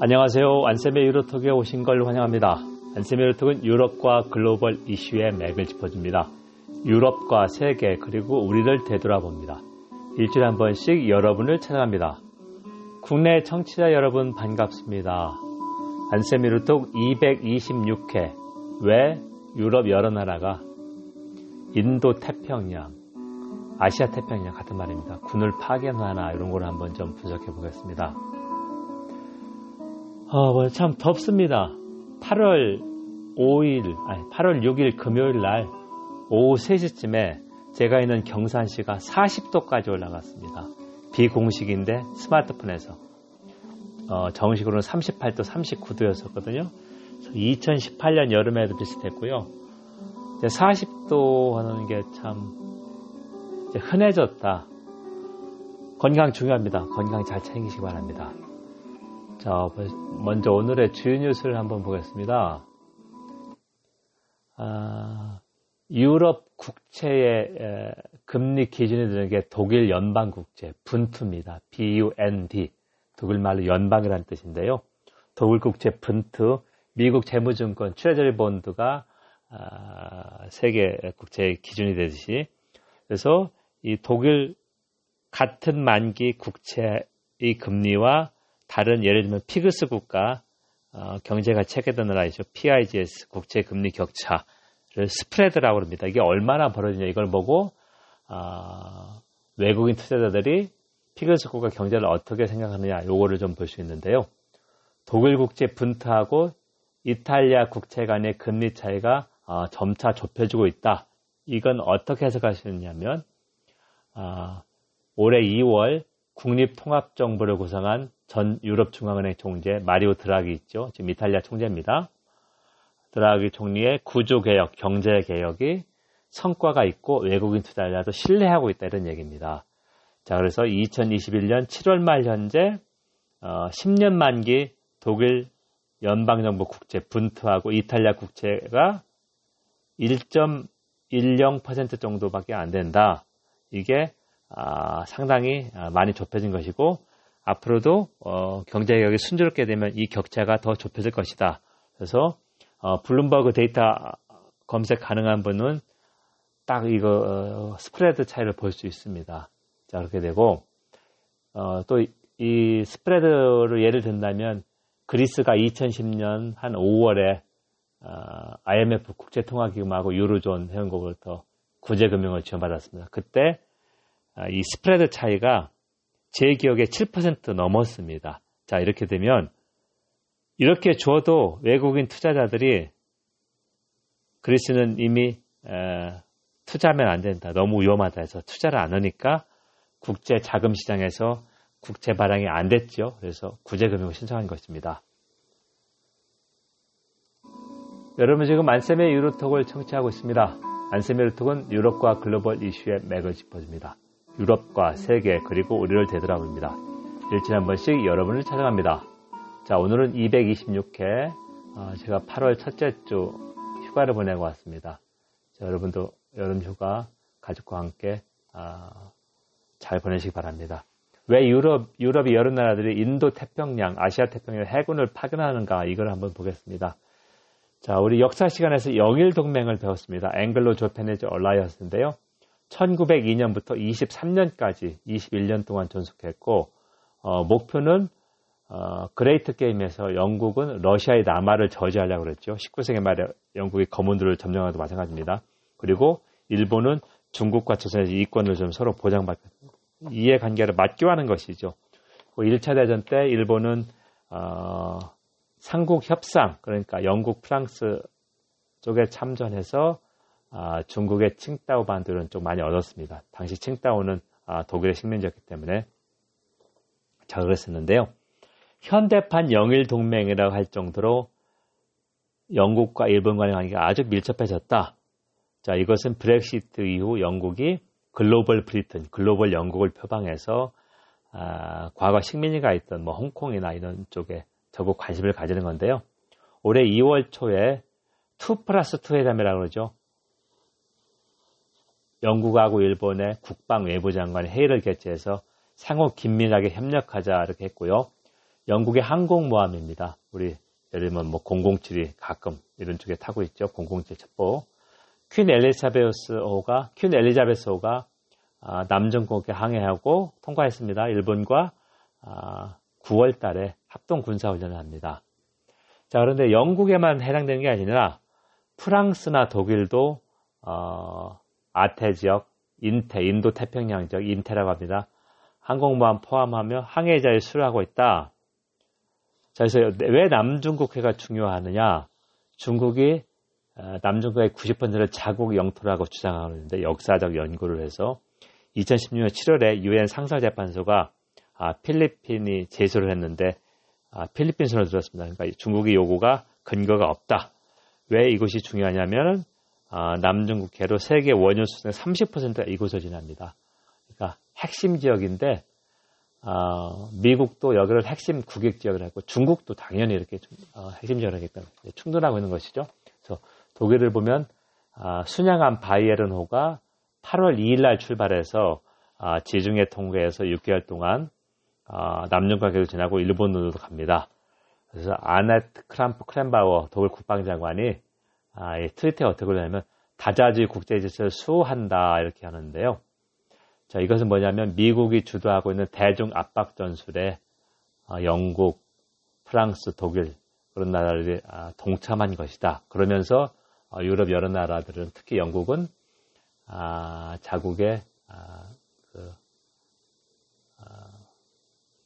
안녕하세요. 안쌤의 유로톡에 오신 걸 환영합니다. 안쌤의 유로톡은 유럽과 글로벌 이슈의 맥을 짚어줍니다. 유럽과 세계 그리고 우리를 되돌아봅니다. 일주일에 한 번씩 여러분을 찾아갑니다. 국내 청취자 여러분 반갑습니다. 안쌤의 유로톡 226회 왜 유럽 여러 나라가 인도 태평양, 아시아 태평양 같은 말입니다. 군을 파견하나 이런 걸 한번 좀 분석해 보겠습니다. 어, 참 덥습니다. 8월 5일, 아니 8월 6일 금요일 날 오후 3시쯤에 제가 있는 경산시가 40도까지 올라갔습니다. 비공식인데 스마트폰에서 어, 정식으로는 38도, 39도였었거든요. 2018년 여름에도 비슷했고요. 40도 하는 게 참 흔해졌다. 건강 중요합니다. 건강 잘 챙기시기 바랍니다. 자, 먼저 오늘의 주요 뉴스를 한번 보겠습니다. 아, 유럽 국채의 금리 기준이 되는 게 독일 연방 국채, 분투입니다. BUND. 독일 말로 연방이라는 뜻인데요. 독일 국채 분투, 미국 재무증권 트레저리 본드가 아, 세계 국채 기준이 되듯이 그래서 이 독일 같은 만기 국채의 금리와 다른 예를 들면 PIGS 국가 어, 경제가 체계되는 나라이죠. PIGS 국채 금리 격차를 spread라고 합니다. 이게 얼마나 벌어지냐 이걸 보고 어, 외국인 투자자들이 PIGS 국가 경제를 어떻게 생각하느냐 요거를 좀 볼 수 있는데요. 독일 국채 Bund하고 이탈리아 국채 간의 금리 차이가 어, 점차 좁혀지고 있다. 이건 어떻게 있냐면 어, 올해 2월 국립통합정부를 구성한 전 유럽중앙은행 총재 마리오 드라기 있죠. 지금 이탈리아 총재입니다. 드라기 총리의 구조개혁, 경제개혁이 성과가 있고 외국인 투자자도 신뢰하고 있다 이런 얘기입니다. 자, 그래서 2021년 7월 말 현재 어, 10년 만기 독일 연방정부 국채 분투하고 이탈리아 국채가 1.10% 정도밖에 안 된다. 이게 아, 상당히 아, 많이 좁혀진 것이고 앞으로도 어, 경제 개혁이 순조롭게 되면 이 격차가 더 좁혀질 것이다. 그래서 어, 블룸버그 데이터 검색 가능한 분은 딱 이거 어, spread 차이를 볼 수 있습니다. 자 그렇게 되고 어, 또 이 spread를 예를 든다면 그리스가 2010년 한 5월에 어, IMF 국제통화기금하고 유로존 회원국으로부터 구제금융을 지원받았습니다. 그때 아, 이 스프레드 차이가 제 기억에 7% 넘었습니다. 자, 이렇게 되면 이렇게 줘도 외국인 투자자들이 그리스는 이미 에, 투자하면 안 된다. 너무 위험하다 해서 투자를 안 하니까 국제 자금 시장에서 국채 발행이 안 됐죠. 그래서 구제금융을 신청한 것입니다. 여러분 지금 안쌤의 유로톡을 청취하고 있습니다. 안쌤의 유로톡은 유럽과 글로벌 이슈의 맥을 짚어줍니다. 유럽과 세계 그리고 우리를 되돌아봅니다. 일주일에 한 번씩 여러분을 찾아갑니다. 자 오늘은 226회 어, 제가 8월 첫째 주 휴가를 보내고 왔습니다. 자, 여러분도 여름 휴가 가족과 함께 어, 잘 보내시기 바랍니다. 왜 유럽, 유럽이 여러 나라들이 인도 태평양, 아시아 태평양 해군을 파견하는가 이걸 한번 보겠습니다. 자, 우리 역사 시간에서 영일 동맹을 배웠습니다. Anglo-Japanese Alliance인데요. 1902년부터 23년까지 21년 동안 존속했고 어, 목표는 어, Great Game에서 영국은 러시아의 남하를 저지하려고 그랬죠. 19세기 말에 영국이 거문들을 점령하도 마찬가지입니다. 그리고 일본은 중국과 조선의 이권을 좀 서로 보장받고 이해관계를 맞교하는 것이죠. 1차 대전 때 일본은 어, 삼국 협상 그러니까 영국, 프랑스 쪽에 참전해서 아, 중국의 칭따오 반도 이런 쪽 많이 얻었습니다. 당시 칭따오는 아, 독일의 식민지였기 때문에 자극을 했었는데요. 현대판 영일 동맹이라고 할 정도로 영국과 일본 간의 관계가 아주 밀접해졌다. 자, 이것은 브렉시트 이후 영국이 글로벌 브리튼, 글로벌 영국을 표방해서 아, 과거 식민지가 있던 뭐 홍콩이나 이런 쪽에 더욱 관심을 가지는 건데요. 올해 2월 초에 2 플러스 2 회담이라고 그러죠. 영국하고 일본의 국방 외부 장관이 회의를 개최해서 상호 긴밀하게 협력하자 이렇게 했고요. 영국의 항공모함입니다. 우리 예를 들면 뭐 007이 가끔 이런 쪽에 타고 있죠. 007 첩보. 퀸 엘리자베스 호가 퀸 엘리자베스 호가 아, 남중국에 항해하고 통과했습니다. 일본과 아, 9월 달에 합동 군사 훈련을 합니다. 자, 그런데 영국에만 해당되는 게 아니라 프랑스나 독일도 어, 아태 지역, 인태, 인도 태평양 지역 인태라고 합니다. 항공모함 포함하며 항해자를 수료하고 있다. 자, 그래서 왜 남중국해가 중요하느냐? 중국이 어, 남중국의 90%를 자국 영토라고 주장하고 있는데 역사적 연구를 해서 2016년 7월에 유엔 상설재판소가 아, 필리핀이 제소를 했는데 아, 필리핀 손을 들었습니다. 그러니까 중국의 요구가 근거가 없다. 왜 이것이 중요하냐면 아, 남중국해로 세계 원유 수준의 30%가 이곳을 지납니다. 그러니까 핵심 지역인데 어, 미국도 여기를 핵심 국익 지역을 했고 중국도 당연히 이렇게 어, 핵심 지역을 하기 때문에 충돌하고 있는 것이죠. 그래서 독일을 보면 아, 순양함 바이에른호가 8월 2일 날 출발해서 아, 지중해 통과해서 6개월 동안 아, 남중국해를 지나고 일본으로도 갑니다. 그래서 아네트 크람프 크렘바워 독일 국방장관이 아, 이 트위터에 어떻게 올냐면 다자주의 국제 질서를 수호한다 이렇게 하는데요. 자, 이것은 뭐냐면 미국이 주도하고 있는 대중 압박 전술에 어, 영국, 프랑스, 독일 그런 나라들이 아, 동참한 것이다. 그러면서 어, 유럽 여러 나라들은 특히 영국은 아, 자국의 그,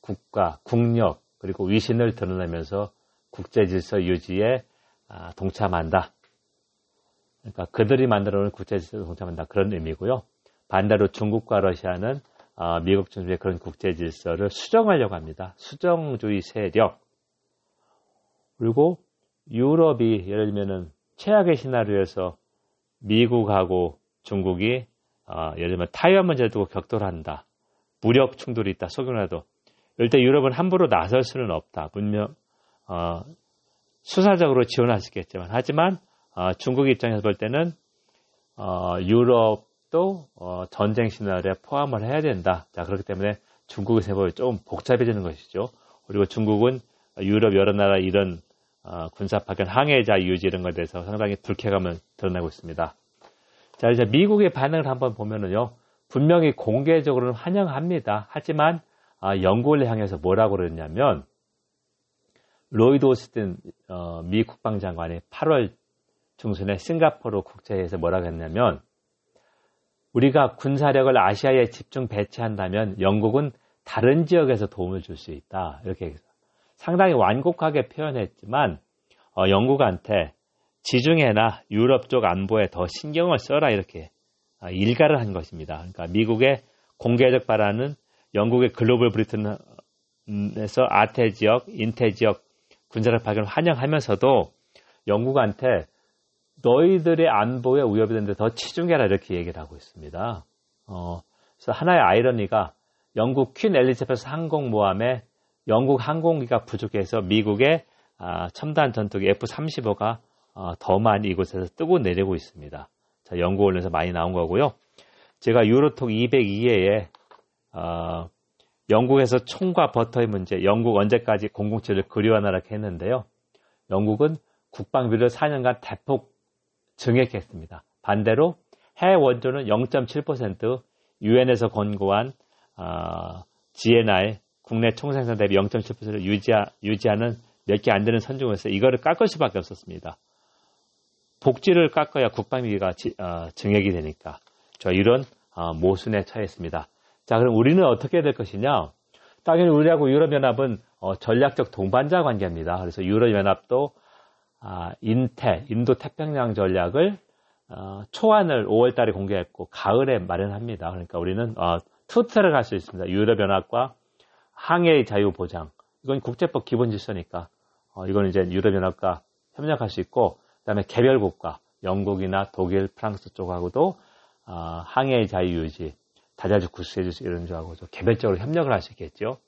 국가, 국력 그리고 위신을 드러내면서 국제 질서 유지에 동참한다. 그러니까 그들이 만들어 놓은 국제 질서에 동참한다. 그런 의미고요. 반대로 중국과 러시아는 어, 미국 중심의 그런 국제 질서를 수정하려고 합니다. 수정주의 세력. 그리고 유럽이 예를 들면은 최악의 시나리오에서 미국하고 중국이 어, 예를 들면 타이완 문제를 두고 격돌한다. 무력 충돌이 있다. 이럴 때 유럽은 함부로 나설 수는 없다. 분명 어, 수사적으로 지원할 수 있겠지만 하지만 어, 중국 입장에서 볼 때는 어, 유럽 또 어, 전쟁 시나리오에 포함을 해야 된다. 자 그렇기 때문에 중국의 세법이 좀 복잡해지는 것이죠. 그리고 중국은 유럽 여러 나라 이런 어, 군사 파견 항해자 유지 이런 것에 대해서 상당히 불쾌감을 드러내고 있습니다. 자 이제 미국의 반응을 한번 보면은요 분명히 공개적으로는 환영합니다. 하지만 아, 영국을 향해서 뭐라고 그랬냐면 로이드 오스틴 어, 미 국방장관이 8월 중순에 싱가포르 국제회에서 뭐라고 했냐면 우리가 군사력을 아시아에 집중 배치한다면 영국은 다른 지역에서 도움을 줄 수 있다. 이렇게 상당히 완곡하게 표현했지만 어, 영국한테 지중해나 유럽 쪽 안보에 더 신경을 써라 이렇게 어, 일가를 한 것입니다. 그러니까 미국의 공개적 발언은 영국의 글로벌 브리튼에서 아태 지역, 인태 지역 군사력 파견을 환영하면서도 영국한테 너희들의 안보에 위협이 되는데 더 치중해라 이렇게 얘기를 하고 있습니다. 어, 그래서 하나의 아이러니가 영국 퀸 엘리자베스 항공모함에 영국 항공기가 부족해서 미국의 아, 첨단 전투기 F-35가 어, 더 많이 이곳에서 뜨고 내리고 있습니다. 자, 연구 원에서 많이 나온 거고요. 제가 유로톡 202회에 어, 영국에서 총과 버터의 문제, 영국 언제까지 007을 그리워하나라 했는데요. 영국은 국방비를 4년간 대폭 증액했습니다. 반대로 해외 원조는 0.7% 유엔에서 권고한 어, GNI 국내 총생산 대비 0.7%를 유지하, 유지하는 몇 개 안 되는 선중에서 이거를 깎을 수밖에 없었습니다. 복지를 깎아야 지, 어, 증액이 되니까 저 이런 어, 모순에 처했습니다. 자 그럼 우리는 어떻게 될 것이냐? 당연히 우리하고 유럽연합은 어, 전략적 동반자 관계입니다. 그래서 유럽연합도 아, 인태, 인도 태평양 전략을 어, 초안을 5월 달에 공개했고 가을에 마련합니다. 그러니까 우리는 어, 투트를 할수 있습니다. 유럽 연합과 항해의 자유 보장. 이건 국제법 기본 질서니까 어, 이건 이제 유럽 연합과 협력할 수 있고 그다음에 개별 국가 영국이나 독일, 프랑스 쪽하고도 어, 항해의 자유 유지, 다자주 구수해주수 이런 쪽하고 개별적으로 협력을 할 수 있겠죠.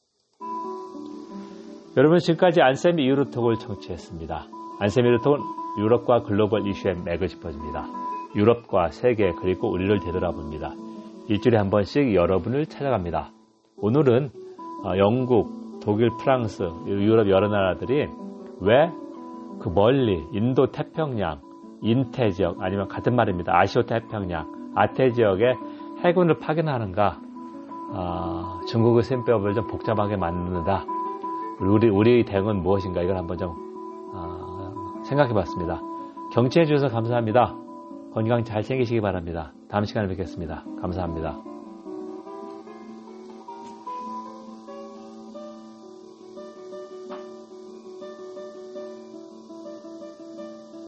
여러분 지금까지 안쌤이 유로톡을 청취했습니다. 안세미르톡은 유럽과 글로벌 이슈에 맥을 짚어줍니다. 유럽과 세계 그리고 우리를 되돌아봅니다. 일주일에 한 번씩 여러분을 찾아갑니다. 오늘은 어, 영국 독일, 프랑스, 유럽 여러 나라들이 왜 그 멀리 인도 태평양, 인태 지역 아니면 같은 말입니다. 아시오 태평양, 아태 지역에 해군을 파견하는가? 어, 중국의 셈법을 좀 복잡하게 만드는다. 우리 우리의 대응은 무엇인가? 이걸 한번 좀 어, 생각해 봤습니다. 경청해 주셔서 감사합니다. 건강 잘 챙기시기 바랍니다. 다음 시간에 뵙겠습니다. 감사합니다.